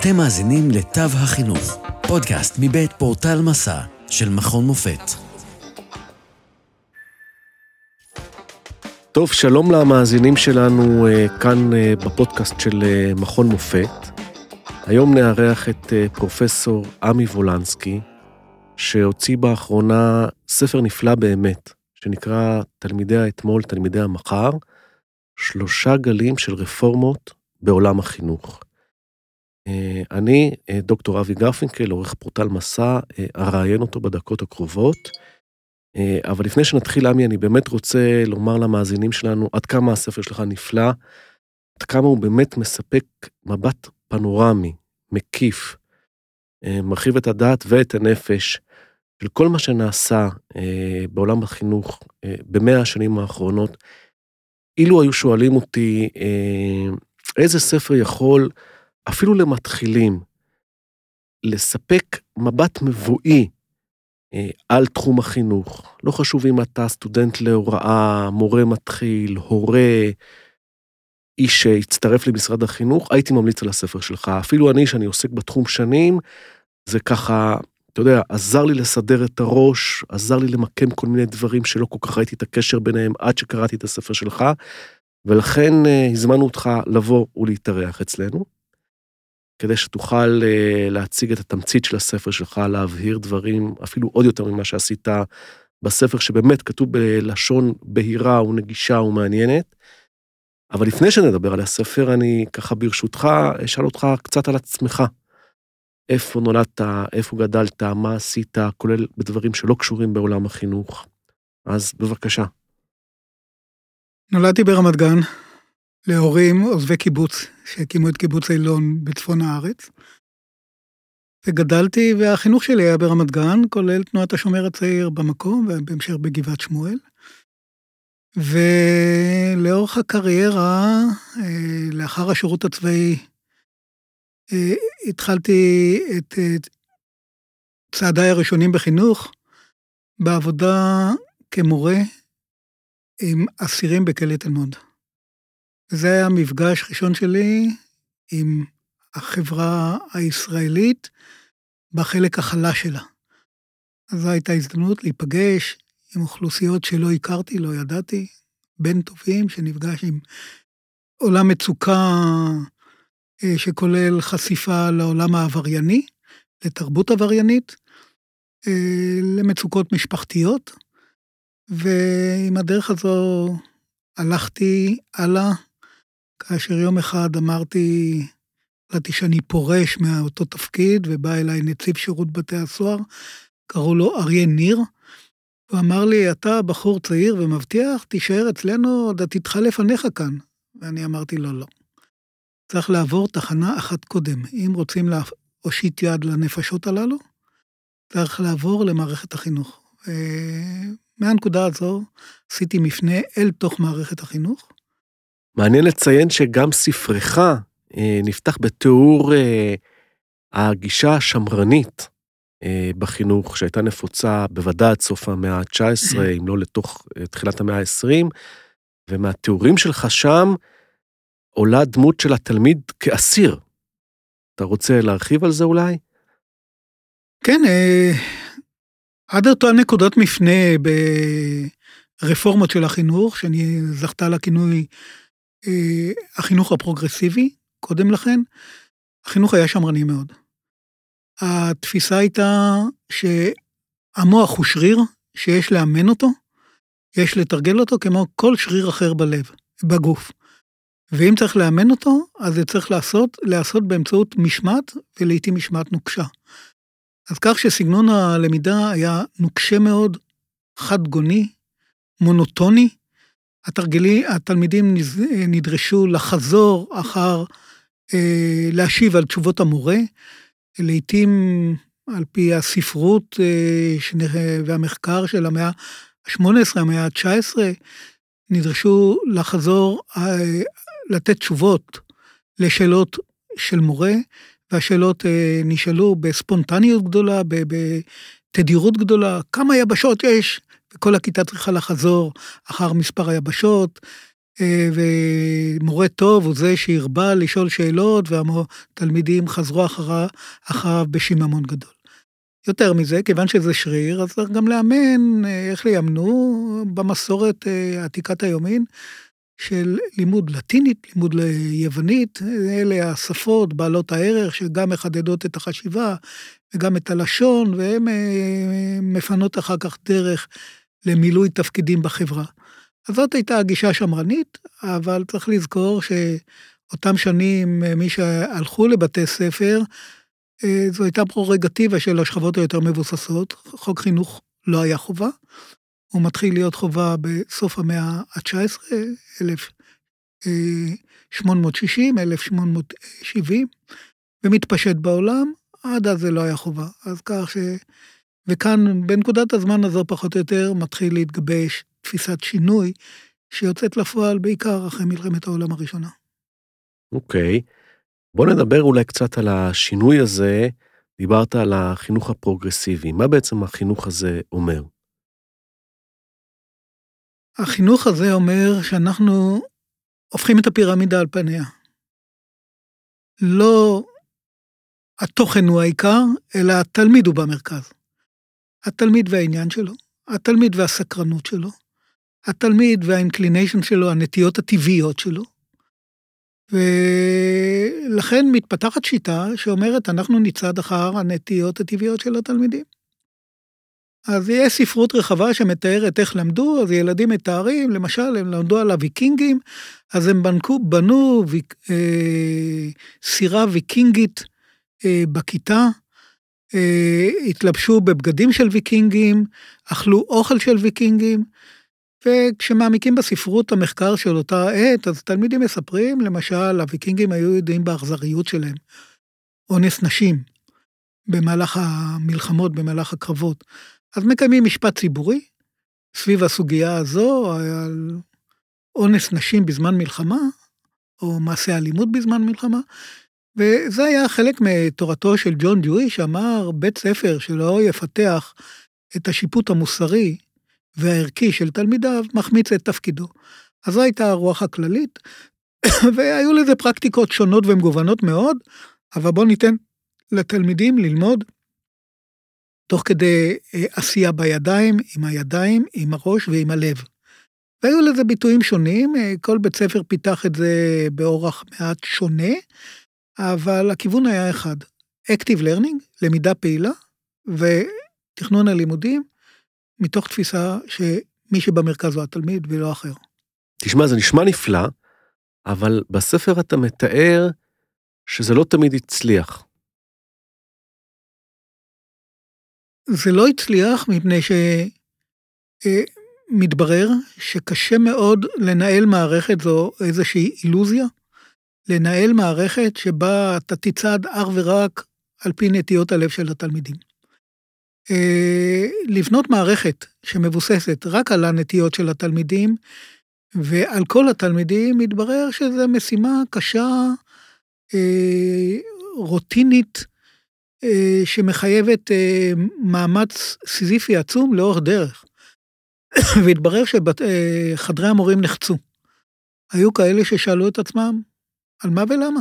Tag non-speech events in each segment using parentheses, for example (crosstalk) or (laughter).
אתם מאזינים לתו החינוך, פודקאסט מבית פורטל מסע של מכון מופת. טוב, שלום למאזינים שלנו אה, כאן אה, בפודקאסט של אה, מכון מופת. היום נארח את פרופסור עמי וולנסקי, שהוציא באחרונה ספר נפלא באמת, שנקרא תלמידי האתמול, תלמידי המחר, שלושה גלים של רפורמות בעולם החינוך. אה, אני, אה, דוקטור אבי גרפינקל, עורך פורטל מסע, אה, אראיין אותו בדקות הקרובות. אבל לפני שנתחיל, עמי, אני באמת רוצה לומר למאזינים שלנו עד כמה הספר שלך נפלא, עד כמה הוא באמת מספק מבט פנורמי, מקיף, מרחיב את הדעת ואת הנפש של כל מה שנעשה בעולם החינוך במאה השנים האחרונות. אילו היו שואלים אותי איזה ספר יכול אפילו למתחילים, לספק מבט מבואי אה, על תחום החינוך. לא חשוב אם אתה סטודנט להוראה, מורה מתחיל, הורה, איש שהצטרף למשרד החינוך, הייתי ממליץ על הספר שלך. אפילו אני, שאני עוסק בתחום שנים, זה ככה, אתה יודע, עזר לי לסדר את הראש, עזר לי למקם כל מיני דברים שלא כל כך ראיתי את הקשר ביניהם עד שקראתי את הספר שלך, ולכן אה, הזמנו אותך לבוא ולהתארח אצלנו. כדי שתוכל אה, להציג את התמצית של הספר שלך, להבהיר דברים אפילו עוד יותר ממה שעשית בספר, שבאמת כתוב בלשון בהירה ונגישה ומעניינת. אבל לפני שנדבר על הספר, אני ככה ברשותך אשאל אותך קצת על עצמך. איפה נולדת, איפה גדלת, מה עשית, כולל בדברים שלא קשורים בעולם החינוך. אז בבקשה. נולדתי ברמת גן, להורים עוזבי קיבוץ, שהקימו את קיבוץ אילון בצפון הארץ. וגדלתי, והחינוך שלי היה ברמת גן, כולל תנועת השומר הצעיר במקום, ובהמשך בגבעת שמואל. ולאורך הקריירה, אה, לאחר השירות הצבאי, אה, התחלתי את צעדיי הראשונים בחינוך, בעבודה כמורה עם אסירים בכלא תל מונד. זה היה מפגש ראשון שלי עם החברה הישראלית בחלק החלש שלה. אז זו הייתה הזדמנות להיפגש עם אוכלוסיות שלא הכרתי, לא ידעתי, בן טובים שנפגש עם עולם מצוקה אה, שכולל חשיפה לעולם העברייני, לתרבות עבריינית, אה, למצוקות משפחתיות, ועם הדרך הזו הלכתי הלאה כאשר יום אחד אמרתי, החלטתי שאני פורש מאותו תפקיד, ובא אליי נציב שירות בתי הסוהר, קראו לו אריה ניר, הוא אמר לי, אתה בחור צעיר ומבטיח, תישאר אצלנו, עוד עתידך לפניך כאן. ואני אמרתי לו, לא. צריך לעבור תחנה אחת קודם. אם רוצים להושיט יד לנפשות הללו, צריך לעבור למערכת החינוך. מהנקודה הזו עשיתי מפנה אל תוך מערכת החינוך, מעניין לציין שגם ספרך אה, נפתח בתיאור אה, הגישה השמרנית אה, בחינוך, שהייתה נפוצה בוודאי עד סוף המאה ה-19, אם לא לתוך תחילת המאה ה-20, ומהתיאורים שלך שם עולה דמות של התלמיד כאסיר. אתה רוצה להרחיב על זה אולי? כן, עד אותה נקודת מפנה ברפורמות של החינוך, שאני זכתה לכינוי החינוך הפרוגרסיבי, קודם לכן, החינוך היה שמרני מאוד. התפיסה הייתה שהמוח הוא שריר שיש לאמן אותו, יש לתרגל אותו כמו כל שריר אחר בלב, בגוף. ואם צריך לאמן אותו, אז זה צריך לעשות, לעשות באמצעות משמעת, ולעיתים משמעת נוקשה. אז כך שסגנון הלמידה היה נוקשה מאוד, חד גוני, מונוטוני, התרגלי, התלמידים נדרשו לחזור אחר, אה, להשיב על תשובות המורה, לעתים על פי הספרות אה, והמחקר של המאה ה-18, המאה ה-19, נדרשו לחזור, אה, לתת תשובות לשאלות של מורה, והשאלות נשאלו בספונטניות גדולה, בתדירות גדולה, כמה יבשות יש וכל הכיתה צריכה לחזור אחר מספר היבשות, אה, ומורה טוב הוא זה שהרבה לשאול שאלות, והתלמידים חזרו אחריו, אחריו בשיממון גדול. יותר מזה, כיוון שזה שריר, אז צריך גם לאמן אה, איך לימנו במסורת עתיקת היומין של לימוד לטינית, לימוד ליוונית, אלה השפות בעלות הערך שגם מחדדות את החשיבה וגם את הלשון, והן מפנות אחר כך דרך למילוי תפקידים בחברה. אז זאת הייתה הגישה השמרנית, אבל צריך לזכור שאותם שנים, מי שהלכו לבתי ספר, אה, זו הייתה פרורוגטיבה של השכבות היותר מבוססות, חוק חינוך לא היה חובה. הוא מתחיל להיות חובה בסוף המאה ה-19, 1860, 1870, ומתפשט בעולם, עד אז זה לא היה חובה. אז כך ש... וכאן, בנקודת הזמן הזו, פחות או יותר, מתחיל להתגבש תפיסת שינוי, שיוצאת לפועל בעיקר אחרי מלחמת העולם הראשונה. אוקיי. Okay. בוא נדבר אולי קצת על השינוי הזה. דיברת על החינוך הפרוגרסיבי. מה בעצם החינוך הזה אומר? החינוך הזה אומר שאנחנו הופכים את הפירמידה על פניה. לא התוכן הוא העיקר, אלא התלמיד הוא במרכז. התלמיד והעניין שלו, התלמיד והסקרנות שלו, התלמיד והאינקליניישן שלו, הנטיות הטבעיות שלו. ולכן מתפתחת שיטה שאומרת, אנחנו נצעד אחר הנטיות הטבעיות של התלמידים. אז יש ספרות רחבה שמתארת איך למדו, אז ילדים מתארים, למשל, הם למדו על הוויקינגים, אז הם בנקו, בנו ויק, אה, סירה ויקינגית אה, בכיתה, התלבשו בבגדים של ויקינגים, אכלו אוכל של ויקינגים, וכשמעמיקים בספרות המחקר של אותה עת, אז תלמידים מספרים, למשל, הוויקינגים היו ידועים באכזריות שלהם, אונס נשים במהלך המלחמות, במהלך הקרבות. אז מקיימים משפט ציבורי סביב הסוגיה הזו, על אונס נשים בזמן מלחמה, או מעשה אלימות בזמן מלחמה, וזה היה חלק מתורתו של ג'ון דיואי, שאמר, בית ספר שלא יפתח את השיפוט המוסרי והערכי של תלמידיו, מחמיץ את תפקידו. אז זו הייתה הרוח הכללית, (coughs) והיו לזה פרקטיקות שונות ומגוונות מאוד, אבל בואו ניתן לתלמידים ללמוד תוך כדי אה, עשייה בידיים, עם הידיים, עם הראש ועם הלב. והיו לזה ביטויים שונים, אה, כל בית ספר פיתח את זה באורח מעט שונה, אבל הכיוון היה אחד, Active Learning, למידה פעילה, ותכנון הלימודים, מתוך תפיסה שמי שבמרכז הוא התלמיד ולא אחר. תשמע, זה נשמע נפלא, אבל בספר אתה מתאר שזה לא תמיד הצליח. זה לא הצליח מפני שמתברר אה, שקשה מאוד לנהל מערכת, זו איזושהי אילוזיה, לנהל מערכת שבה אתה תצעד אך ורק על פי נטיות הלב של התלמידים. אה, לבנות מערכת שמבוססת רק על הנטיות של התלמידים ועל כל התלמידים, מתברר שזו משימה קשה, אה, רוטינית, אה, שמחייבת מאמץ סיזיפי עצום לאורך דרך. (coughs) והתברר שחדרי המורים נחצו. היו כאלה ששאלו את עצמם, על מה ולמה?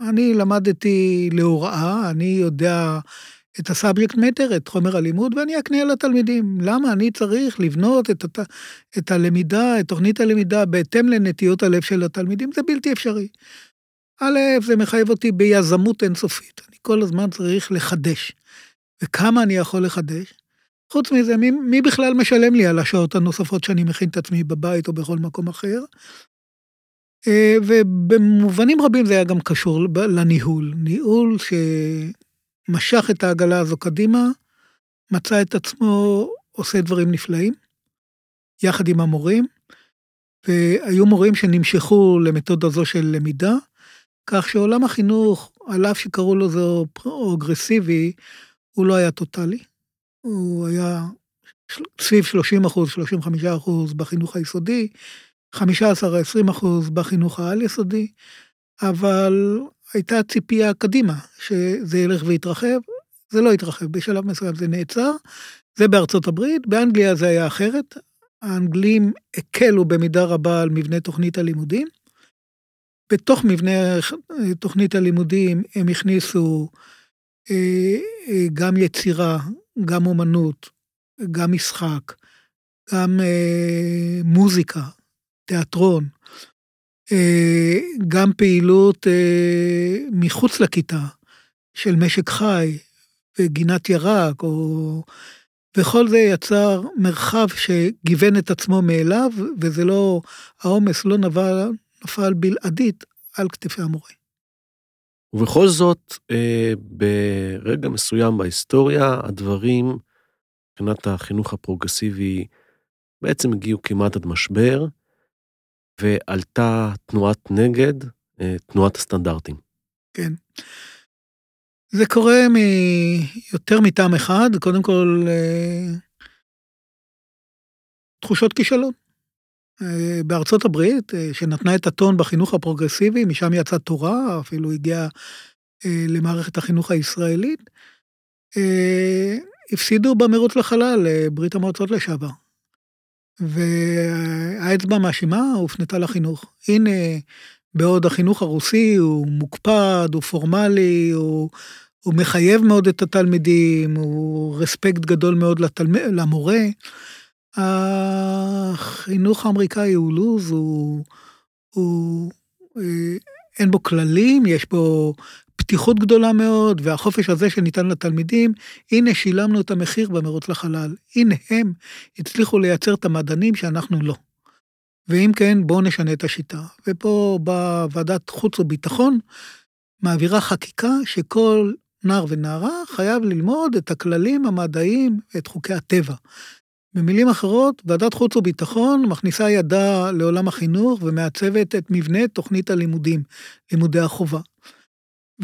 אני למדתי להוראה, אני יודע את ה subject matter, את חומר הלימוד, ואני אקנה לתלמידים. למה אני צריך לבנות את, הת... את הלמידה, את תוכנית הלמידה, בהתאם לנטיות הלב של התלמידים? זה בלתי אפשרי. א', זה מחייב אותי ביזמות אינסופית. אני כל הזמן צריך לחדש. וכמה אני יכול לחדש? חוץ מזה, מי, מי בכלל משלם לי על השעות הנוספות שאני מכין את עצמי בבית או בכל מקום אחר? אה, ובמובנים רבים זה היה גם קשור לניהול. ניהול שמשך את העגלה הזו קדימה, מצא את עצמו עושה דברים נפלאים, יחד עם המורים, והיו מורים שנמשכו למתודה זו של למידה, כך שעולם החינוך, על אף שקראו לו זו פרוגרסיבי, הוא לא היה טוטאלי. הוא היה סביב 30 אחוז, 35 אחוז בחינוך היסודי, 15-20 אחוז בחינוך העל-יסודי, אבל הייתה ציפייה קדימה שזה ילך ויתרחב, זה לא התרחב, בשלב מסוים זה נעצר, זה בארצות הברית, באנגליה זה היה אחרת, האנגלים הקלו במידה רבה על מבנה תוכנית הלימודים. בתוך מבנה תוכנית הלימודים הם הכניסו אה, אה, גם יצירה, גם אומנות, גם משחק, גם אה, מוזיקה, תיאטרון, גם פעילות מחוץ לכיתה של משק חי וגינת ירק, או... וכל זה יצר מרחב שגיוון את עצמו מאליו, וזה לא, העומס לא נפל, נפל בלעדית על כתפי המורה. ובכל זאת, אה, ברגע מסוים בהיסטוריה, הדברים, מבחינת החינוך הפרוגרסיבי, בעצם הגיעו כמעט עד משבר, ועלתה תנועת נגד, אה, תנועת הסטנדרטים. כן. זה קורה מיותר מטעם אחד, קודם כל, אה, תחושות כישלון. אה, בארצות הברית, שנתנה את הטון בחינוך הפרוגרסיבי, משם יצאה תורה, אפילו הגיעה למערכת החינוך הישראלית, הפסידו במרוץ לחלל לברית המועצות לשעבר. והאצבע המאשימה הופנתה לחינוך. הנה, בעוד החינוך הרוסי הוא מוקפד, הוא פורמלי, הוא, הוא מחייב מאוד את התלמידים, הוא רספקט גדול מאוד לתלמ... למורה, החינוך האמריקאי הוא לוז, הוא, הוא, אה, אין בו כללים, יש בו פתיחות גדולה מאוד, והחופש הזה שניתן לתלמידים, הנה שילמנו את המחיר במרוץ לחלל. הנה הם הצליחו לייצר את המדענים שאנחנו לא. ואם כן, בואו נשנה את השיטה. ופה בוועדת חוץ וביטחון מעבירה חקיקה שכל נער ונערה חייב ללמוד את הכללים המדעיים, את חוקי הטבע. במילים אחרות, ועדת חוץ וביטחון מכניסה ידה לעולם החינוך ומעצבת את מבנה תוכנית הלימודים, לימודי החובה.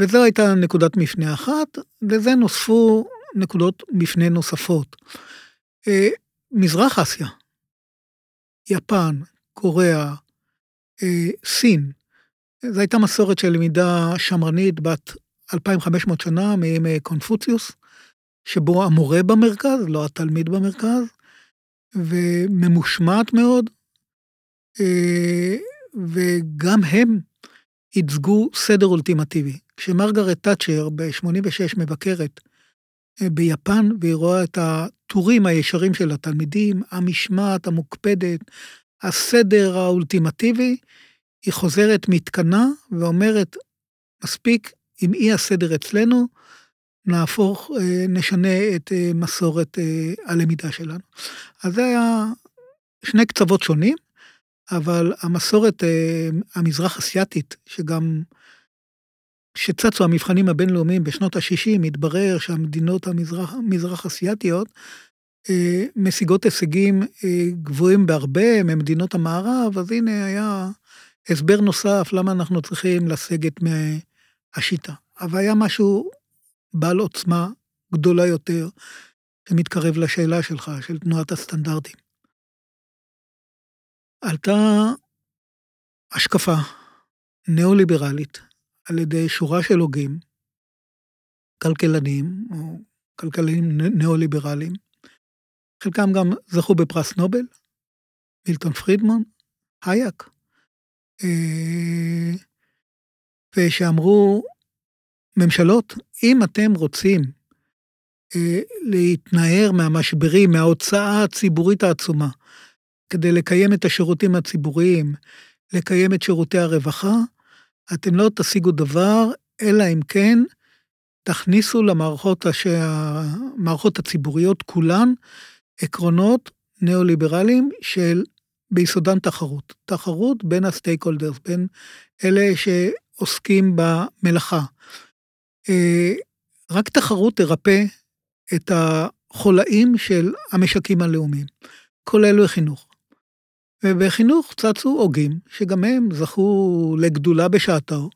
וזו הייתה נקודת מפנה אחת, לזה נוספו נקודות מפנה נוספות. אה, מזרח אסיה, יפן, קוריאה, אה, סין, זו הייתה מסורת של למידה שמרנית בת 2,500 שנה מימי קונפוציוס, שבו המורה במרכז, לא התלמיד במרכז, וממושמעת מאוד, אה, וגם הם ייצגו סדר אולטימטיבי. כשמרגרט תאצ'ר ב-86 מבקרת אה, ביפן, והיא רואה את הטורים הישרים של התלמידים, המשמעת המוקפדת, הסדר האולטימטיבי, היא חוזרת מתקנה ואומרת, מספיק עם אי הסדר אצלנו, נהפוך, אה, נשנה את אה, מסורת הלמידה שלנו. אז זה היה שני קצוות שונים, אבל המסורת המזרח אסייתית, שגם כשצצו המבחנים הבינלאומיים בשנות ה-60, התברר שהמדינות המזרח, המזרח אסייתיות משיגות הישגים גבוהים בהרבה ממדינות המערב, אז הנה היה הסבר נוסף למה אנחנו צריכים לסגת מהשיטה. אבל היה משהו בעל עוצמה גדולה יותר, שמתקרב לשאלה שלך, של תנועת הסטנדרטים. עלתה השקפה ניאו-ליברלית על ידי שורה של הוגים, כלכלנים, או כלכלנים ניאו-ליברליים, חלקם גם זכו בפרס נובל, מילטון פרידמן, הייק, אה, ושאמרו, ממשלות, אם אתם רוצים אה, להתנער מהמשברים, מההוצאה הציבורית העצומה, כדי לקיים את השירותים הציבוריים, לקיים את שירותי הרווחה, אתם לא תשיגו דבר, אלא אם כן תכניסו למערכות. המערכות הציבוריות כולן עקרונות ניאו-ליברליים של ביסודן תחרות. תחרות בין הסטייק הולדרס, בין אלה שעוסקים במלאכה. אה, רק תחרות תרפא את החולאים של המשקים הלאומיים, כל אלו החינוך. ובחינוך צצו הוגים, שגם הם זכו לגדולה בשעתו,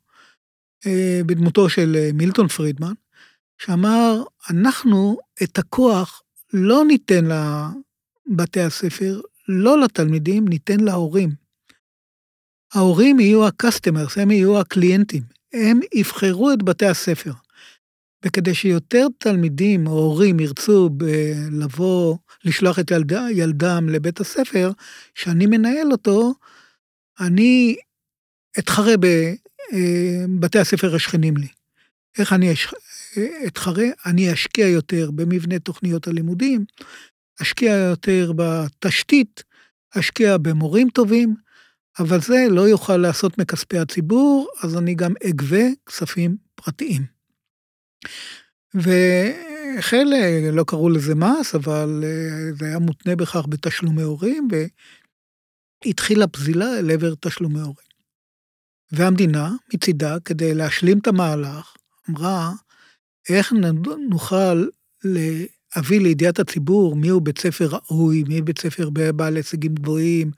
אה, בדמותו של אה, מילטון פרידמן, שאמר, אנחנו את הכוח לא ניתן לבתי הספר, לא לתלמידים, ניתן להורים. ההורים יהיו ה-customers, הם יהיו הקליינטים, הם יבחרו את בתי הספר. וכדי שיותר תלמידים או הורים ירצו לבוא, לשלוח את ילד, ילדם לבית הספר, שאני מנהל אותו, אני אתחרה בבתי הספר השכנים לי. איך אני אתחרה? אני אשקיע יותר במבנה תוכניות הלימודים, אשקיע יותר בתשתית, אשקיע במורים טובים, אבל זה לא יוכל לעשות מכספי הציבור, אז אני גם אגבה כספים פרטיים. והחל, לא קראו לזה מס, אבל אה, זה היה מותנה בכך בתשלומי הורים, והתחילה פזילה אל עבר תשלומי הורים. והמדינה, מצידה, כדי להשלים את המהלך, אמרה, איך נוכל להביא לידיעת הציבור מיהו בית ספר ראוי, מי בית ספר בעל הישגים גבוהים,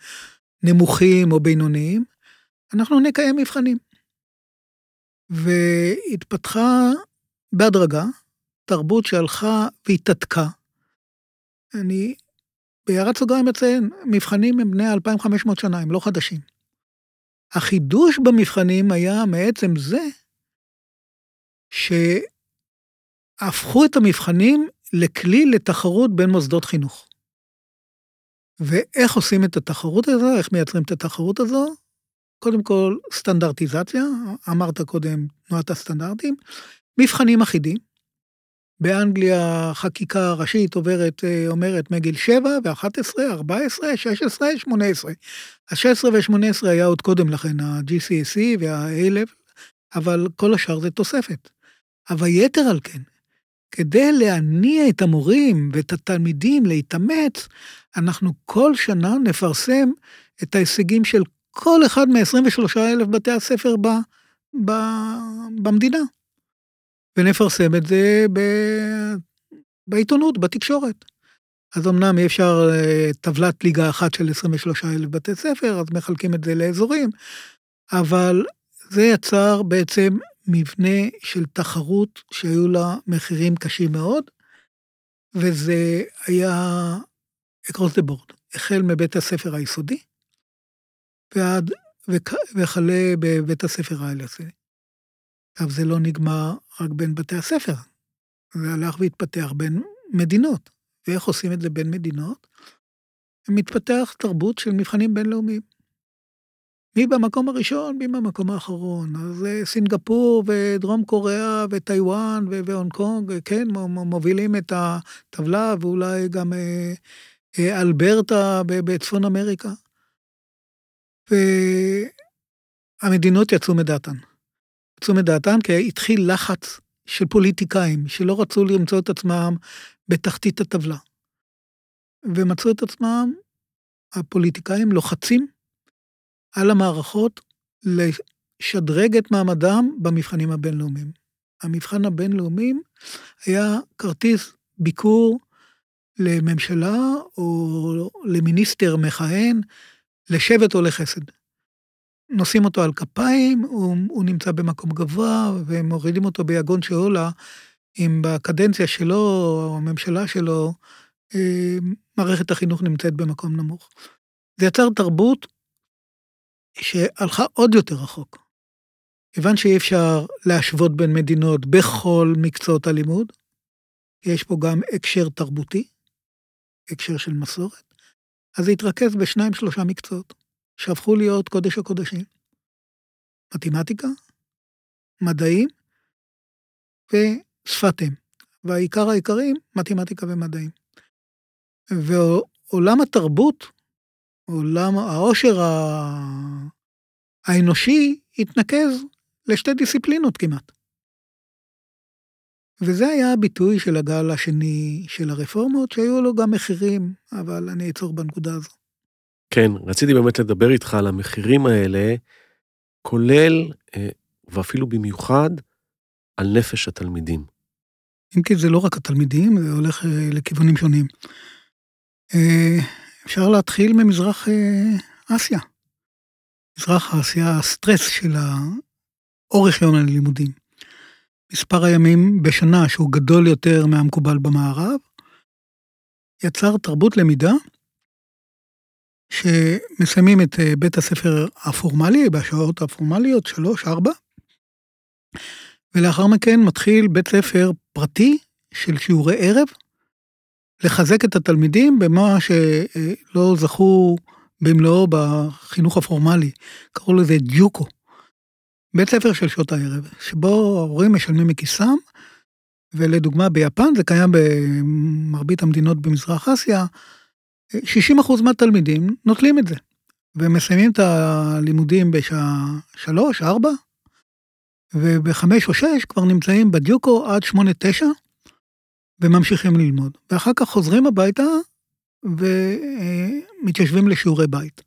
נמוכים או בינוניים, אנחנו נקיים מבחנים. והתפתחה בהדרגה תרבות שהלכה והתעתקה. אני בהערת סוגריים מציין, מבחנים הם בני 2,500 שנה, הם לא חדשים. החידוש במבחנים היה מעצם זה שהפכו את המבחנים לכלי לתחרות בין מוסדות חינוך. ואיך עושים את התחרות הזו, איך מייצרים את התחרות הזו? קודם כל, סטנדרטיזציה, אמרת קודם תנועת הסטנדרטים, מבחנים אחידים. באנגליה חקיקה ראשית עוברת, אה, אומרת מגיל 7 ו-11, 14, 16, 18. ה-16 ו-18 היה עוד קודם לכן ה-GCSE וה-A-Level, אבל כל השאר זה תוספת. אבל יתר על כן, כדי להניע את המורים ואת התלמידים להתאמץ, אנחנו כל שנה נפרסם את ההישגים של כל אחד מ-23 אלף בתי הספר ב, ב, במדינה. ונפרסם את זה ב, בעיתונות, בתקשורת. אז אמנם אי אפשר אה, טבלת ליגה אחת של 23 אלף בתי ספר, אז מחלקים את זה לאזורים, אבל זה יצר בעצם מבנה של תחרות שהיו לה מחירים קשים מאוד, וזה היה across the board, החל מבית הספר היסודי ועד, וכלה בבית הספר העל-יסודי. עכשיו, זה לא נגמר רק בין בתי הספר, זה הלך והתפתח בין מדינות. ואיך עושים את זה בין מדינות? מתפתח תרבות של מבחנים בינלאומיים. מי במקום הראשון, מי במקום האחרון. אז אה, סינגפור ודרום קוריאה וטיוואן והונג קונג, כן, מובילים את הטבלה, ואולי גם אה, אה, אלברטה בצפון אמריקה. והמדינות יצאו מדעתן. יצאו מדעתן כי התחיל לחץ של פוליטיקאים שלא רצו למצוא את עצמם בתחתית הטבלה. ומצאו את עצמם, הפוליטיקאים לוחצים על המערכות לשדרג את מעמדם במבחנים הבינלאומיים. המבחן הבינלאומיים היה כרטיס ביקור לממשלה או למיניסטר מכהן, לשבט או לחסד. נושאים אותו על כפיים, הוא, הוא נמצא במקום גבוה, ומורידים אותו ביגון שאולה, אם בקדנציה שלו, הממשלה שלו, אה, מערכת החינוך נמצאת במקום נמוך. זה יצר תרבות שהלכה עוד יותר רחוק. כיוון שאי אפשר להשוות בין מדינות בכל מקצועות הלימוד, יש פה גם הקשר תרבותי, הקשר של מסורת, אז זה התרכז בשניים שלושה מקצועות, שהפכו להיות קודש הקודשים. מתמטיקה, מדעים ושפת אם. והעיקר העיקרים, מתמטיקה ומדעים. ועולם התרבות עולם העושר האנושי התנקז לשתי דיסציפלינות כמעט. וזה היה הביטוי של הגל השני של הרפורמות, שהיו לו גם מחירים, אבל אני אעצור בנקודה הזו. כן, רציתי באמת לדבר איתך על המחירים האלה, כולל, אה, ואפילו במיוחד, על נפש התלמידים. אם כי זה לא רק התלמידים, זה הולך אה, לכיוונים שונים. אה, אפשר להתחיל ממזרח אסיה. מזרח אסיה, הסטרס של האורך יום הלימודים. מספר הימים בשנה שהוא גדול יותר מהמקובל במערב, יצר תרבות למידה שמסיימים את אה, בית הספר הפורמלי בשעות הפורמליות, שלוש, ארבע, ולאחר מכן מתחיל בית ספר פרטי של שיעורי ערב, לחזק את התלמידים במה שלא זכו במלואו בחינוך הפורמלי, קראו לזה דיוקו. בית ספר של שעות הערב, שבו ההורים משלמים מכיסם, ולדוגמה ביפן, זה קיים במרבית המדינות במזרח אסיה, 60% מהתלמידים נוטלים את זה, ומסיימים את הלימודים בשעה 3, 4, ובחמש או שש כבר נמצאים בדיוקו עד שמונה, תשע, וממשיכים ללמוד. ואחר כך חוזרים הביתה ומתיישבים לשיעורי בית.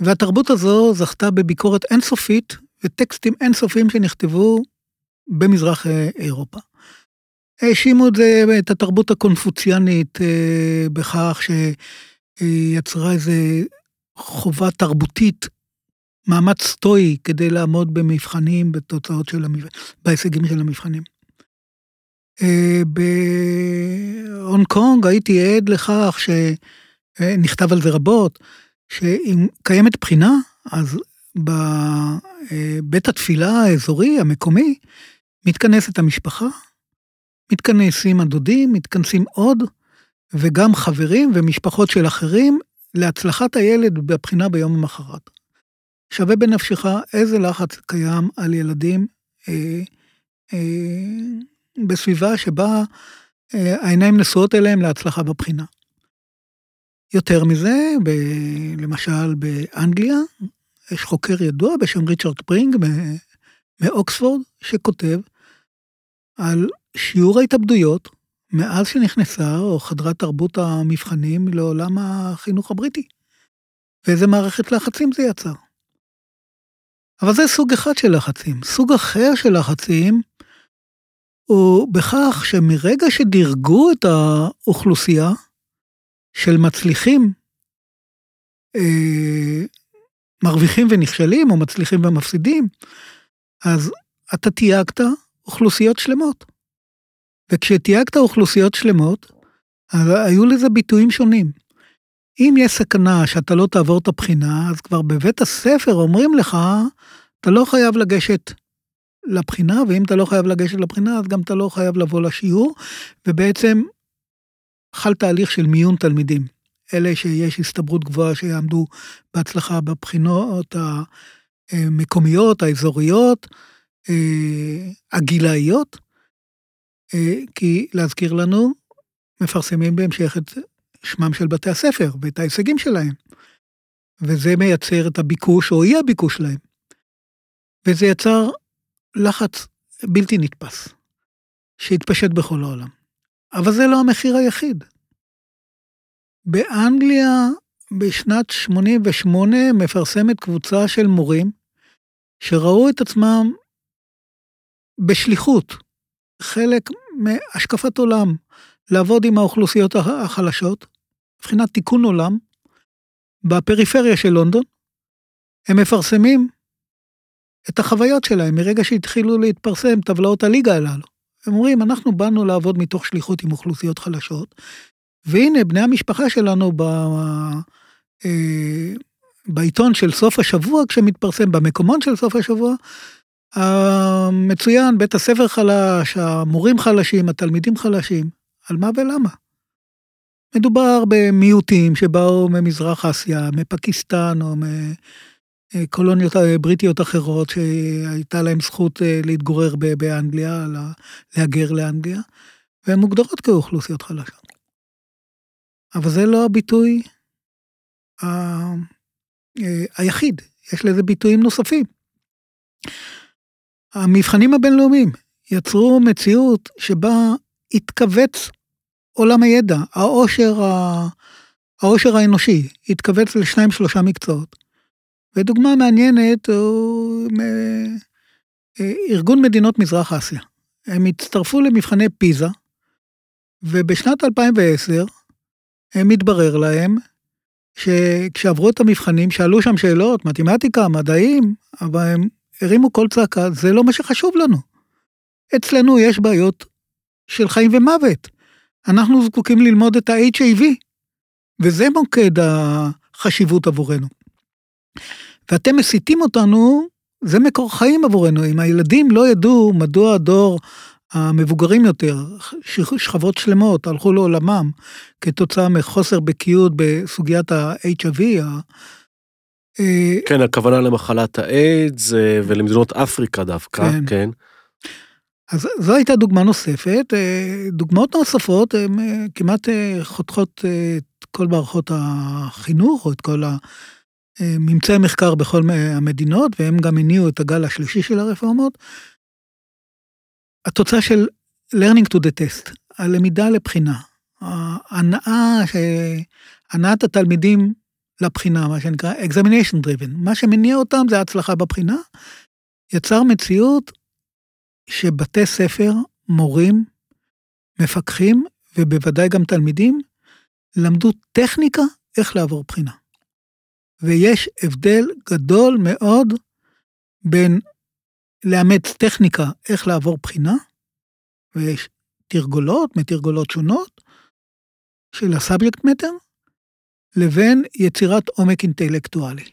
והתרבות הזו זכתה בביקורת אינסופית וטקסטים אינסופיים שנכתבו במזרח אירופה. האשימו את זה, את התרבות הקונפוציאנית, אה, בכך שיצרה איזה חובה תרבותית, מאמץ סטואי כדי לעמוד במבחנים, בתוצאות של המבחנים, בהישגים של המבחנים. אה, בהונג קונג הייתי עד לכך שנכתב על זה רבות, שאם קיימת בחינה, אז בבית התפילה האזורי, המקומי, מתכנסת המשפחה, מתכנסים הדודים, מתכנסים עוד, וגם חברים ומשפחות של אחרים, להצלחת הילד בבחינה ביום המחרת. שווה בנפשך איזה לחץ קיים על ילדים אה, אה, בסביבה שבה אה, העיניים נשואות אליהם להצלחה בבחינה. יותר מזה, ב, למשל באנגליה, יש חוקר ידוע בשם ריצ'רד פרינג מאוקספורד, שכותב על שיעור ההתאבדויות מאז שנכנסה או חדרה תרבות המבחנים לעולם החינוך הבריטי. ואיזה מערכת לחצים זה יצר. אבל זה סוג אחד של לחצים. סוג אחר של לחצים הוא בכך שמרגע שדירגו את האוכלוסייה של מצליחים, אה, מרוויחים ונכשלים, או מצליחים ומפסידים, אז אתה תייגת אוכלוסיות שלמות. וכשתייגת אוכלוסיות שלמות, אז היו לזה ביטויים שונים. אם יש סכנה שאתה לא תעבור את הבחינה, אז כבר בבית הספר אומרים לך, אתה לא חייב לגשת לבחינה, ואם אתה לא חייב לגשת לבחינה, אז גם אתה לא חייב לבוא לשיעור, ובעצם חל תהליך של מיון תלמידים. אלה שיש הסתברות גבוהה שיעמדו בהצלחה בבחינות המקומיות, האזוריות, הגילאיות, אה, כי להזכיר לנו, מפרסמים בהמשך את שמם של בתי הספר ואת ההישגים שלהם. וזה מייצר את הביקוש או אי הביקוש להם. וזה יצר לחץ בלתי נתפס, שהתפשט בכל העולם. אבל זה לא המחיר היחיד. באנגליה בשנת 88 מפרסמת קבוצה של מורים שראו את עצמם בשליחות, חלק מהשקפת עולם, לעבוד עם האוכלוסיות החלשות, מבחינת תיקון עולם, בפריפריה של לונדון, הם מפרסמים את החוויות שלהם מרגע שהתחילו להתפרסם טבלאות הליגה הללו. הם אומרים, אנחנו באנו לעבוד מתוך שליחות עם אוכלוסיות חלשות, והנה בני המשפחה שלנו ב... אה, בעיתון של סוף השבוע, כשמתפרסם במקומון של סוף השבוע, מצוין, בית הספר חלש, המורים חלשים, התלמידים חלשים. על מה ולמה? מדובר במיעוטים שבאו ממזרח אסיה, מפקיסטן או מקולוניות בריטיות אחרות שהייתה להם זכות אה, להתגורר באנגליה, להגר לאנגליה, והן מוגדרות כאוכלוסיות חלשות. אבל זה לא הביטוי ה... אה, היחיד, יש לזה ביטויים נוספים. המבחנים הבינלאומיים יצרו מציאות שבה התכווץ עולם הידע, העושר, העושר האנושי, התכווץ לשניים שלושה מקצועות. ודוגמה מעניינת הוא אה, ארגון מדינות מזרח אסיה. הם הצטרפו למבחני פיזה, ובשנת 2010 הם מתברר להם שכשעברו את המבחנים שאלו שם שאלות, מתמטיקה, מדעים, אבל הם הרימו כל צעקה, זה לא מה שחשוב לנו. אצלנו יש בעיות של חיים ומוות. אנחנו זקוקים ללמוד את ה-HIV, וזה מוקד החשיבות עבורנו. ואתם מסיתים אותנו זה מקור חיים עבורנו. אם הילדים לא ידעו מדוע הדור המבוגרים יותר, שכבות שלמות, הלכו לעולמם כתוצאה מחוסר בקיאות בסוגיית ה-HIV, כן, הכוונה למחלת האיידס אה, ולמדינות אפריקה דווקא, כן. כן. אז זו הייתה דוגמה נוספת. אה, דוגמאות נוספות הן כמעט חותכות את כל מערכות החינוך, או את כל ממצאי מחקר בכל המדינות, והם גם הניעו את הגל השלישי של הרפורמות. התוצאה של learning to the test, הלמידה לבחינה, ההנאה, הנעת התלמידים לבחינה, מה שנקרא examination driven. מה שמניע אותם זה ההצלחה בבחינה. יצר מציאות שבתי ספר, מורים, מפקחים, ובוודאי גם תלמידים, למדו טכניקה איך לעבור בחינה. ויש הבדל גדול מאוד בין לאמץ טכניקה איך לעבור בחינה, ויש תרגולות מתרגולות שונות של ה subject matter, לבין יצירת עומק אינטלקטואלי.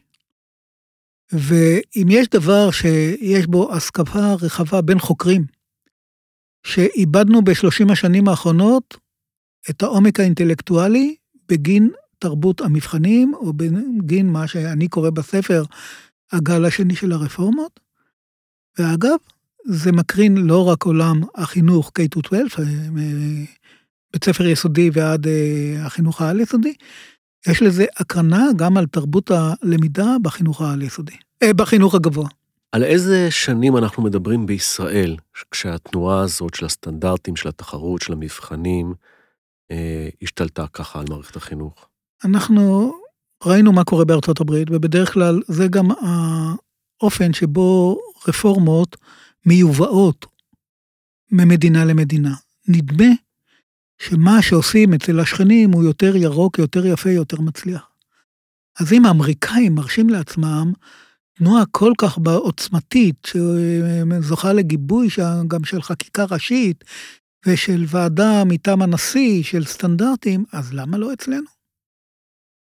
ואם יש דבר שיש בו הסכמה רחבה בין חוקרים, שאיבדנו בשלושים השנים האחרונות את העומק האינטלקטואלי בגין תרבות המבחנים, או בגין מה שאני קורא בספר הגל השני של הרפורמות. ואגב, זה מקרין לא רק עולם החינוך K-12, בית ספר יסודי ועד אה, החינוך העל-יסודי, יש לזה הקרנה גם על תרבות הלמידה בחינוך העל-יסודי, אה, בחינוך הגבוה. על איזה שנים אנחנו מדברים בישראל, כשהתנועה הזאת של הסטנדרטים, של התחרות, של המבחנים, אה, השתלטה ככה על מערכת החינוך? אנחנו ראינו מה קורה בארצות הברית, ובדרך כלל זה גם האופן שבו רפורמות מיובאות ממדינה למדינה. נדמה שמה שעושים אצל השכנים הוא יותר ירוק, יותר יפה, יותר מצליח. אז אם האמריקאים מרשים לעצמם תנועה כל כך עוצמתית, שזוכה לגיבוי גם של חקיקה ראשית ושל ועדה מטעם הנשיא, של סטנדרטים, אז למה לא אצלנו?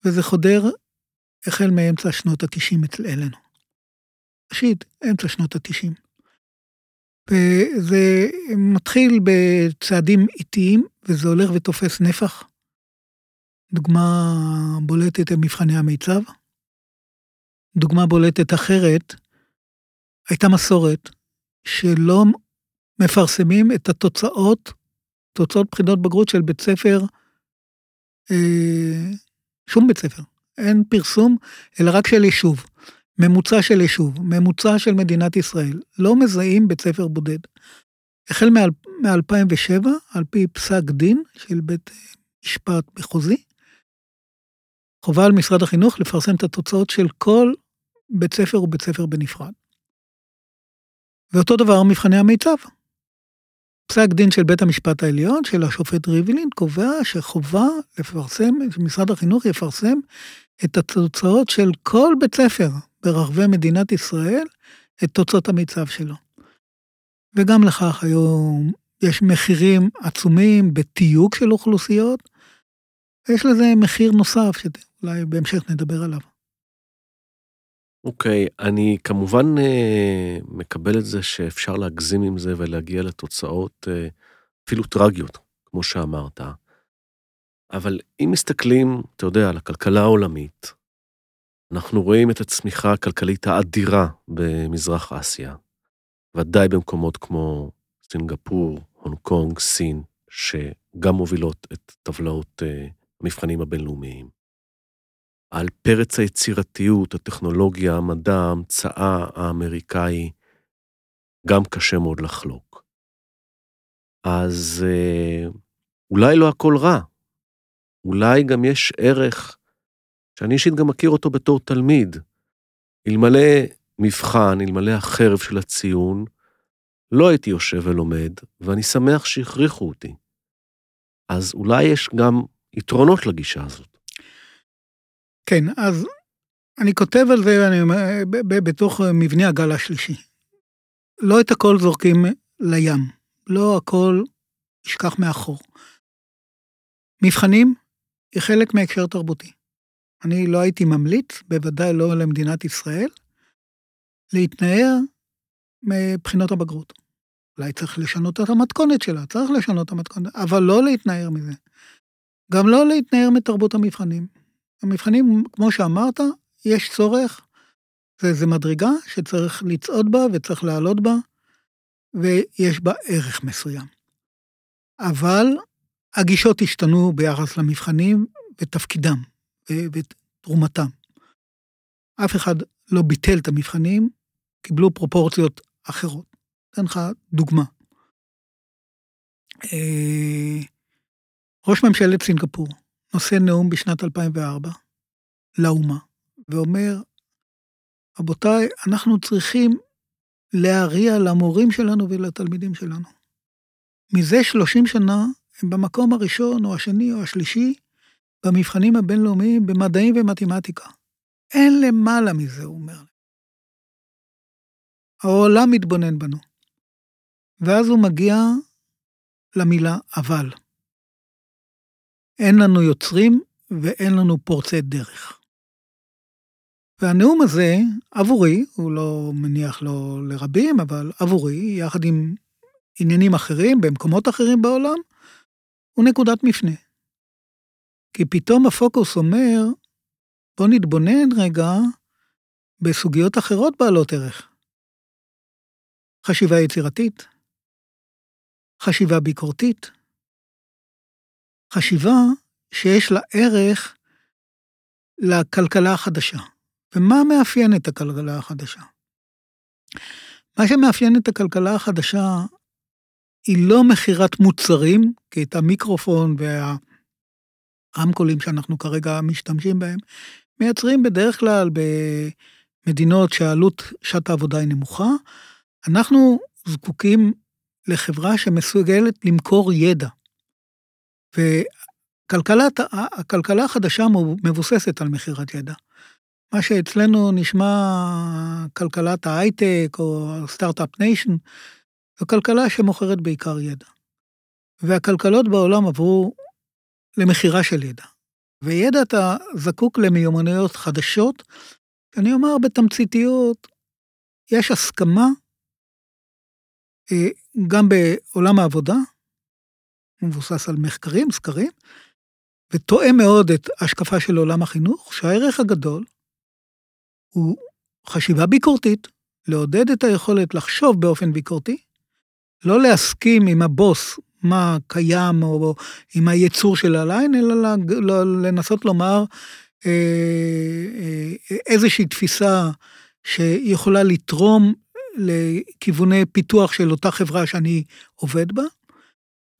וזה חודר החל מאמצע שנות ה-90 אצלנו. ראשית, אמצע שנות ה-90. וזה מתחיל בצעדים איטיים, וזה הולך ותופס נפח. דוגמה בולטת הם מבחני המיצב. דוגמה בולטת אחרת, הייתה מסורת שלא מפרסמים את התוצאות, תוצאות בחינות בגרות של בית ספר, אה, שום בית ספר. אין פרסום, אלא רק של יישוב. ממוצע של יישוב, ממוצע של מדינת ישראל, לא מזהים בית ספר בודד. החל מ-2007, על פי פסק דין של בית משפט מחוזי, חובה על משרד החינוך לפרסם את התוצאות של כל בית ספר ובית ספר בנפרד. ואותו דבר מבחני המיצב. פסק דין של בית המשפט העליון, של השופט ריבלין, קובע שחובה לפרסם, שמשרד החינוך יפרסם את התוצאות של כל בית ספר ברחבי מדינת ישראל את תוצאות המיצב שלו. וגם לכך היום יש מחירים עצומים בתיוג של אוכלוסיות, ויש לזה מחיר נוסף שאולי בהמשך נדבר עליו. אוקיי, okay, אני כמובן uh, מקבל את זה שאפשר להגזים עם זה ולהגיע לתוצאות uh, אפילו טרגיות, כמו שאמרת. אבל אם מסתכלים, אתה יודע, על הכלכלה העולמית, אנחנו רואים את הצמיחה הכלכלית האדירה במזרח אסיה, ודאי במקומות כמו סינגפור, הונג קונג, סין, שגם מובילות את טבלאות אה, המבחנים הבינלאומיים. על פרץ היצירתיות, הטכנולוגיה, המדע, ההמצאה האמריקאי, גם קשה מאוד לחלוק. אז אה, אולי לא הכל רע, אולי גם יש ערך שאני אישית גם מכיר אותו בתור תלמיד. אלמלא מבחן, אלמלא החרב של הציון, לא הייתי יושב ולומד, ואני שמח שהכריחו אותי. אז אולי יש גם יתרונות לגישה הזאת. כן, אז אני כותב על זה אני, בתוך מבנה הגל השלישי. לא את הכל זורקים לים, לא הכל ישכח מאחור. מבחנים היא חלק מהקשר תרבותי. אני לא הייתי ממליץ, בוודאי לא למדינת ישראל, להתנער מבחינות הבגרות. אולי צריך לשנות את המתכונת שלה, צריך לשנות את המתכונת, אבל לא להתנער מזה. גם לא להתנער מתרבות המבחנים. המבחנים, כמו שאמרת, יש צורך, זה, זה מדרגה שצריך לצעוד בה וצריך לעלות בה, ויש בה ערך מסוים. אבל הגישות השתנו ביחס למבחנים ותפקידם ותרומתם. אף אחד לא ביטל את המבחנים, קיבלו פרופורציות אחרות. אתן לך דוגמה. אה, ראש ממשלת סינגפור נושא נאום בשנת 2004 לאומה, ואומר, רבותיי, אנחנו צריכים להריע למורים שלנו ולתלמידים שלנו. מזה 30 שנה הם במקום הראשון או השני או השלישי במבחנים הבינלאומיים במדעים ומתמטיקה. אין למעלה מזה, הוא אומר. העולם מתבונן בנו. ואז הוא מגיע למילה אבל. אין לנו יוצרים ואין לנו פורצי דרך. והנאום הזה, עבורי, הוא לא מניח לו לרבים, אבל עבורי, יחד עם עניינים אחרים במקומות אחרים בעולם, הוא נקודת מפנה. כי פתאום הפוקוס אומר, בוא נתבונן רגע בסוגיות אחרות בעלות ערך. חשיבה יצירתית, חשיבה ביקורתית, חשיבה שיש לה ערך לכלכלה החדשה. ומה מאפיין את הכלכלה החדשה? מה שמאפיין את הכלכלה החדשה היא לא מכירת מוצרים, כי את המיקרופון והרמקולים שאנחנו כרגע משתמשים בהם, מייצרים בדרך כלל במדינות שעלות שעת העבודה היא נמוכה. אנחנו זקוקים לחברה שמסוגלת למכור ידע. והכלכלה החדשה מבוססת על מכירת ידע. מה שאצלנו נשמע כלכלת ההייטק או startup nation, זו כלכלה שמוכרת בעיקר ידע. והכלכלות בעולם עברו למכירה של ידע. וידע אתה זקוק למיומנויות חדשות, אני אומר בתמציתיות, יש הסכמה אה, גם בעולם העבודה, מבוסס על מחקרים, סקרים, ותואם מאוד את ההשקפה של עולם החינוך, שהערך הגדול הוא חשיבה ביקורתית, לעודד את היכולת לחשוב באופן ביקורתי, לא להסכים עם הבוס מה קיים או עם היצור של הליין, אלא לנסות לומר אה, אה, איזושהי תפיסה שיכולה לתרום לכיווני פיתוח של אותה חברה שאני עובד בה,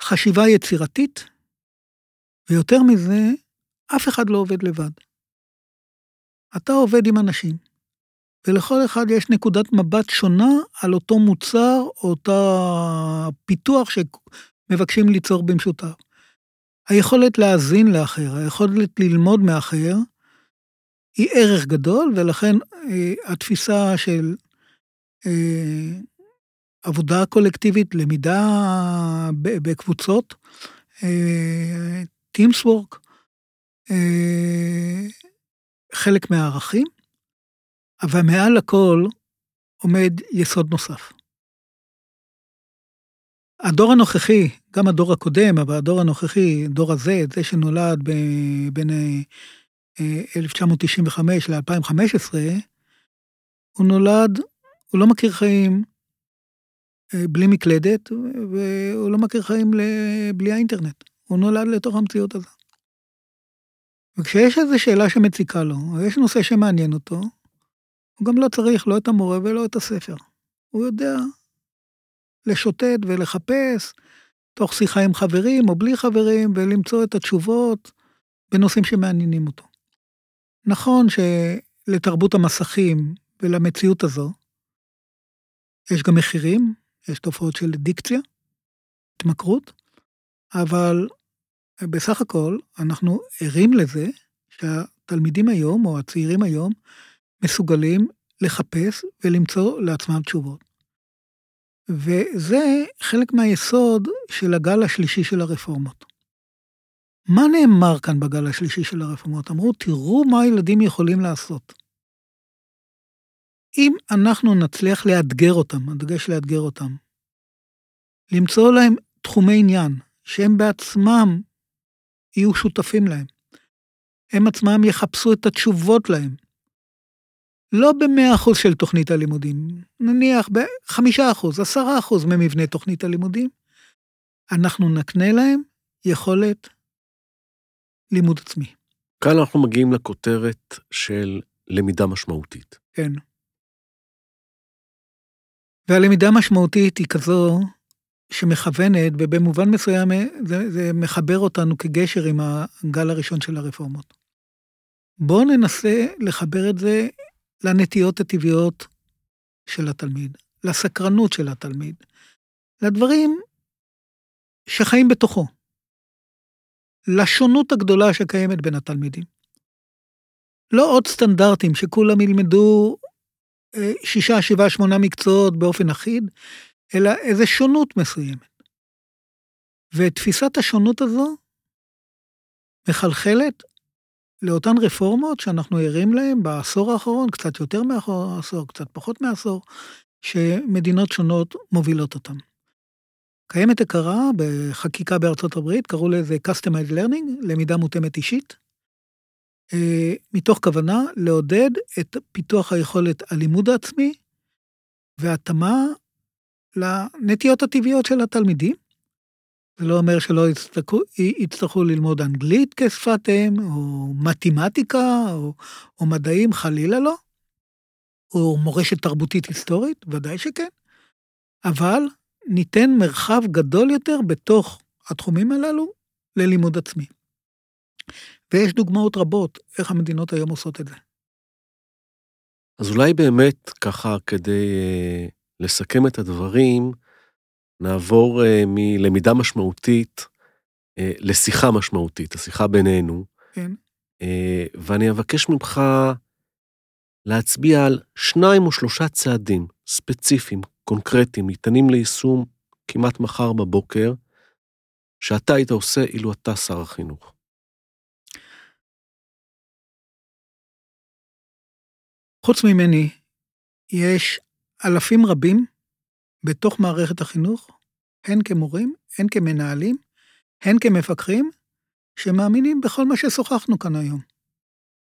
חשיבה יצירתית, ויותר מזה, אף אחד לא עובד לבד. אתה עובד עם אנשים, ולכל אחד יש נקודת מבט שונה על אותו מוצר או אותה פיתוח שמבקשים ליצור במשותף. היכולת להאזין לאחר, היכולת ללמוד מאחר, היא ערך גדול, ולכן אה, התפיסה של אה, עבודה קולקטיבית, למידה בקבוצות, אה, Teams Work, אה, חלק מהערכים, אבל מעל הכל עומד יסוד נוסף. הדור הנוכחי, גם הדור הקודם, אבל הדור הנוכחי, דור הזה, זה שנולד בין 1995 ל-2015, הוא נולד הוא לא מכיר חיים אה, בלי מקלדת, והוא לא מכיר חיים בלי האינטרנט. הוא נולד לתוך המציאות הזו. וכשיש איזו שאלה שמציקה לו, או יש נושא שמעניין אותו, הוא גם לא צריך לא את המורה ולא את הספר. הוא יודע לשוטט ולחפש, תוך שיחה עם חברים או בלי חברים, ולמצוא את התשובות בנושאים שמעניינים אותו. נכון שלתרבות המסכים ולמציאות הזו, יש גם מחירים, יש תופעות של דיקציה, התמכרות, אבל בסך הכל אנחנו ערים לזה שהתלמידים היום, או הצעירים היום, מסוגלים לחפש ולמצוא לעצמם תשובות. וזה חלק מהיסוד של הגל השלישי של הרפורמות. מה נאמר כאן בגל השלישי של הרפורמות? אמרו, תראו מה הילדים יכולים לעשות. אם אנחנו נצליח לאתגר אותם, הדגש לאתגר אותם, למצוא להם תחומי עניין שהם בעצמם יהיו שותפים להם, הם עצמם יחפשו את התשובות להם. לא במאה אחוז של תוכנית הלימודים, נניח בחמישה אחוז, עשרה אחוז ממבנה תוכנית הלימודים, אנחנו נקנה להם יכולת לימוד עצמי. כאן אנחנו מגיעים לכותרת של למידה משמעותית. כן. והלמידה משמעותית היא כזו שמכוונת, ובמובן מסוים זה, זה מחבר אותנו כגשר עם הגל הראשון של הרפורמות. בואו ננסה לחבר את זה לנטיות הטבעיות של התלמיד, לסקרנות של התלמיד, לדברים שחיים בתוכו, לשונות הגדולה שקיימת בין התלמידים. לא עוד סטנדרטים שכולם ילמדו אה, שישה, שבעה, שמונה מקצועות באופן אחיד, אלא איזו שונות מסוימת. ותפיסת השונות הזו מחלחלת לאותן רפורמות שאנחנו ערים להן בעשור האחרון, קצת יותר מעשור, קצת פחות מעשור, שמדינות שונות מובילות אותן. קיימת הכרה בחקיקה בארצות הברית, קראו לזה Customized Learning, למידה מותאמת אישית, אה, מתוך כוונה לעודד את פיתוח היכולת הלימוד העצמי והתאמה לנטיות הטבעיות של התלמידים. זה לא אומר שלא יצטרכו, יצטרכו ללמוד אנגלית כשפת אם, או מתמטיקה, או, או מדעים, חלילה לא. או מורשת תרבותית היסטורית, ודאי שכן. אבל ניתן מרחב גדול יותר בתוך התחומים הללו ללימוד עצמי. ויש דוגמאות רבות איך המדינות היום עושות את זה. אז אולי באמת, ככה, כדי uh, לסכם את הדברים, נעבור uh, מלמידה משמעותית uh, לשיחה משמעותית, השיחה בינינו. כן. Uh, ואני אבקש ממך להצביע על שניים או שלושה צעדים ספציפיים, קונקרטיים, ניתנים ליישום כמעט מחר בבוקר, שאתה היית עושה אילו אתה שר החינוך. חוץ ממני, יש אלפים רבים בתוך מערכת החינוך, הן כמורים, הן כמנהלים, הן כמפקחים, שמאמינים בכל מה ששוחחנו כאן היום.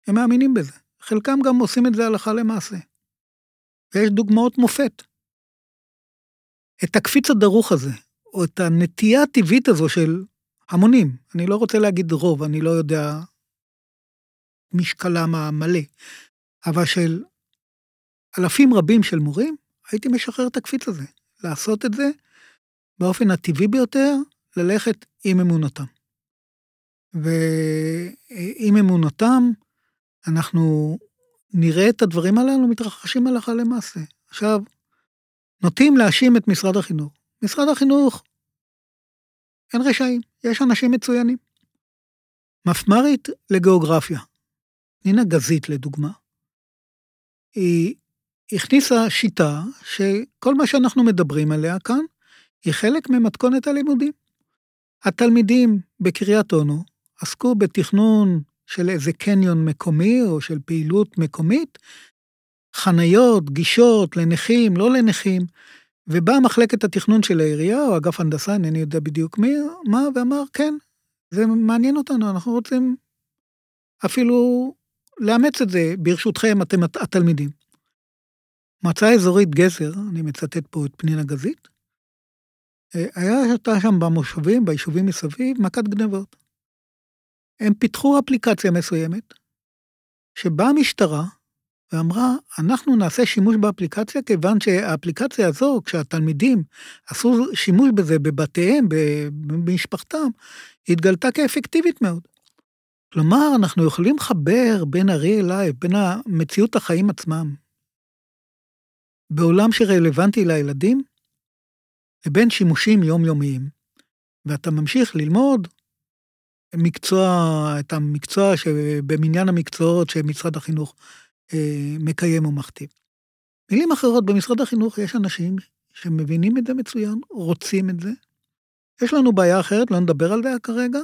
הם מאמינים בזה. חלקם גם עושים את זה הלכה למעשה. ויש דוגמאות מופת. את הקפיץ הדרוך הזה, או את הנטייה הטבעית הזו של המונים, אני לא רוצה להגיד רוב, אני לא יודע משקלם המלא, אבל של אלפים רבים של מורים, הייתי משחרר את הקפיץ הזה, לעשות את זה באופן הטבעי ביותר, ללכת עם אמונתם. ועם אמונתם, אנחנו נראה את הדברים הללו מתרחשים הלכה למעשה. עכשיו, נוטים להאשים את משרד החינוך. משרד החינוך, אין רשעים, יש אנשים מצוינים. מפמ"רית לגיאוגרפיה, נינה גזית לדוגמה, היא הכניסה שיטה שכל מה שאנחנו מדברים עליה כאן, היא חלק ממתכונת הלימודים. התלמידים בקריית אונו עסקו בתכנון של איזה קניון מקומי או של פעילות מקומית, חניות, גישות לנכים, לא לנכים, ובאה מחלקת התכנון של העירייה, או אגף הנדסה, אינני יודע בדיוק מי, מה, ואמר, כן, זה מעניין אותנו, אנחנו רוצים אפילו לאמץ את זה, ברשותכם, אתם התלמידים. מועצה אזורית גזר, אני מצטט פה את פנינה גזית, אה, היה הייתה שם במושבים, ביישובים מסביב, מכת גנבות. הם פיתחו אפליקציה מסוימת, שבאה המשטרה ואמרה, אנחנו נעשה שימוש באפליקציה, כיוון שהאפליקציה הזו, כשהתלמידים עשו שימוש בזה בבתיהם, במשפחתם, התגלתה כאפקטיבית מאוד. כלומר, אנחנו יכולים לחבר בין ארי אליי, בין המציאות החיים עצמם, בעולם שרלוונטי לילדים, לבין שימושים יומיומיים, ואתה ממשיך ללמוד מקצוע, את המקצוע שבמניין המקצועות שמשרד החינוך אה, מקיים ומכתיב. מילים אחרות, במשרד החינוך יש אנשים שמבינים את זה מצוין, רוצים את זה. יש לנו בעיה אחרת, לא נדבר על זה כרגע,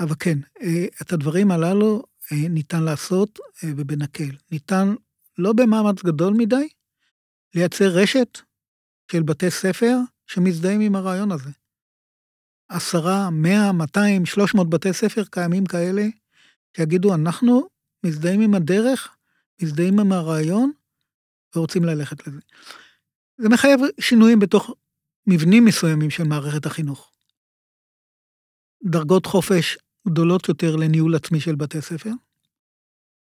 אבל כן, אה, את הדברים הללו אה, ניתן לעשות ובנקל. ניתן לא במאמץ גדול מדי, לייצר רשת של בתי ספר שמזדהים עם הרעיון הזה. עשרה, מאה, מאתיים, שלוש מאות בתי ספר קיימים כאלה, שיגידו, אנחנו מזדהים עם הדרך, מזדהים עם הרעיון, ורוצים ללכת לזה. זה מחייב שינויים בתוך מבנים מסוימים של מערכת החינוך. דרגות חופש גדולות יותר לניהול עצמי של בתי ספר,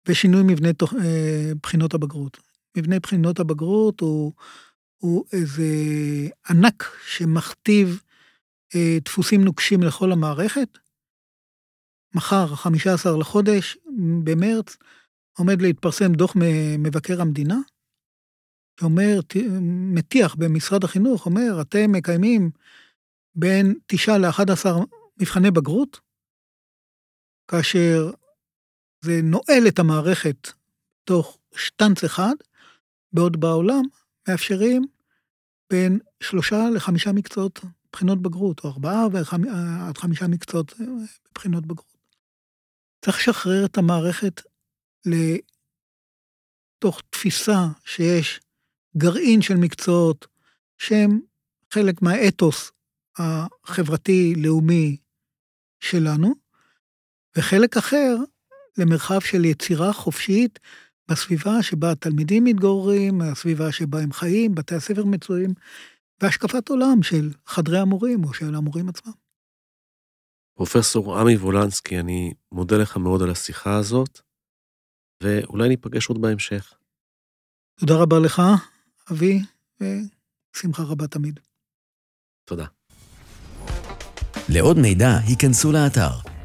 ושינוי מבנה תוך, אה, בחינות הבגרות. מבנה בחינות הבגרות הוא, הוא איזה ענק שמכתיב אה, דפוסים נוקשים לכל המערכת. מחר, 15 לחודש, במרץ, עומד להתפרסם דוח מבקר המדינה, שאומר, מטיח במשרד החינוך, אומר, אתם מקיימים בין 9 ל-11 מבחני בגרות, כאשר זה נועל את המערכת תוך שטנץ אחד, בעוד בעולם מאפשרים בין שלושה לחמישה מקצועות בחינות בגרות, או ארבעה עד חמישה מקצועות בבחינות בגרות. צריך לשחרר את המערכת לתוך תפיסה שיש גרעין של מקצועות שהם חלק מהאתוס החברתי-לאומי שלנו, וחלק אחר למרחב של יצירה חופשית בסביבה שבה התלמידים מתגוררים, הסביבה שבה הם חיים, בתי הספר מצויים, והשקפת עולם של חדרי המורים או של המורים עצמם. פרופסור עמי וולנסקי, אני מודה לך מאוד על השיחה הזאת, ואולי ניפגש עוד בהמשך. תודה רבה לך, אבי, ושמחה רבה תמיד. תודה. לעוד מידע, היכנסו לאתר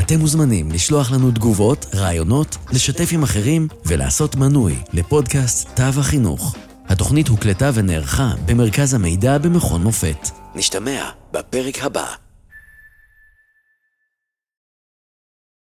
אתם מוזמנים לשלוח לנו תגובות, רעיונות, לשתף עם אחרים ולעשות מנוי לפודקאסט תו החינוך. התוכנית הוקלטה ונערכה במרכז המידע במכון מופת. נשתמע בפרק הבא.